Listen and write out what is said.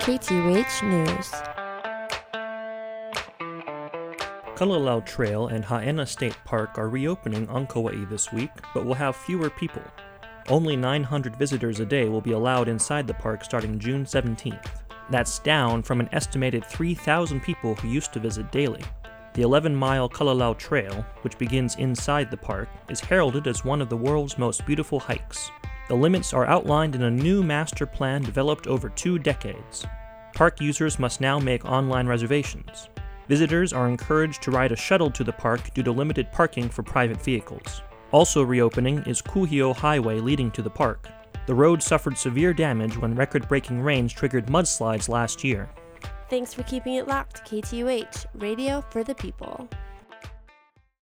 KTUH News. Kalalau Trail and Haena State Park are reopening on Kauai this week, but will have fewer people. Only 900 visitors a day will be allowed inside the park starting June 17th. That's down from an estimated 3,000 people who used to visit daily. The 11 mile Kalalau Trail, which begins inside the park, is heralded as one of the world's most beautiful hikes. The limits are outlined in a new master plan developed over two decades. Park users must now make online reservations. Visitors are encouraged to ride a shuttle to the park due to limited parking for private vehicles. Also reopening is Kuhio Highway leading to the park. The road suffered severe damage when record breaking rains triggered mudslides last year. Thanks for keeping it locked, KTUH, radio for the people.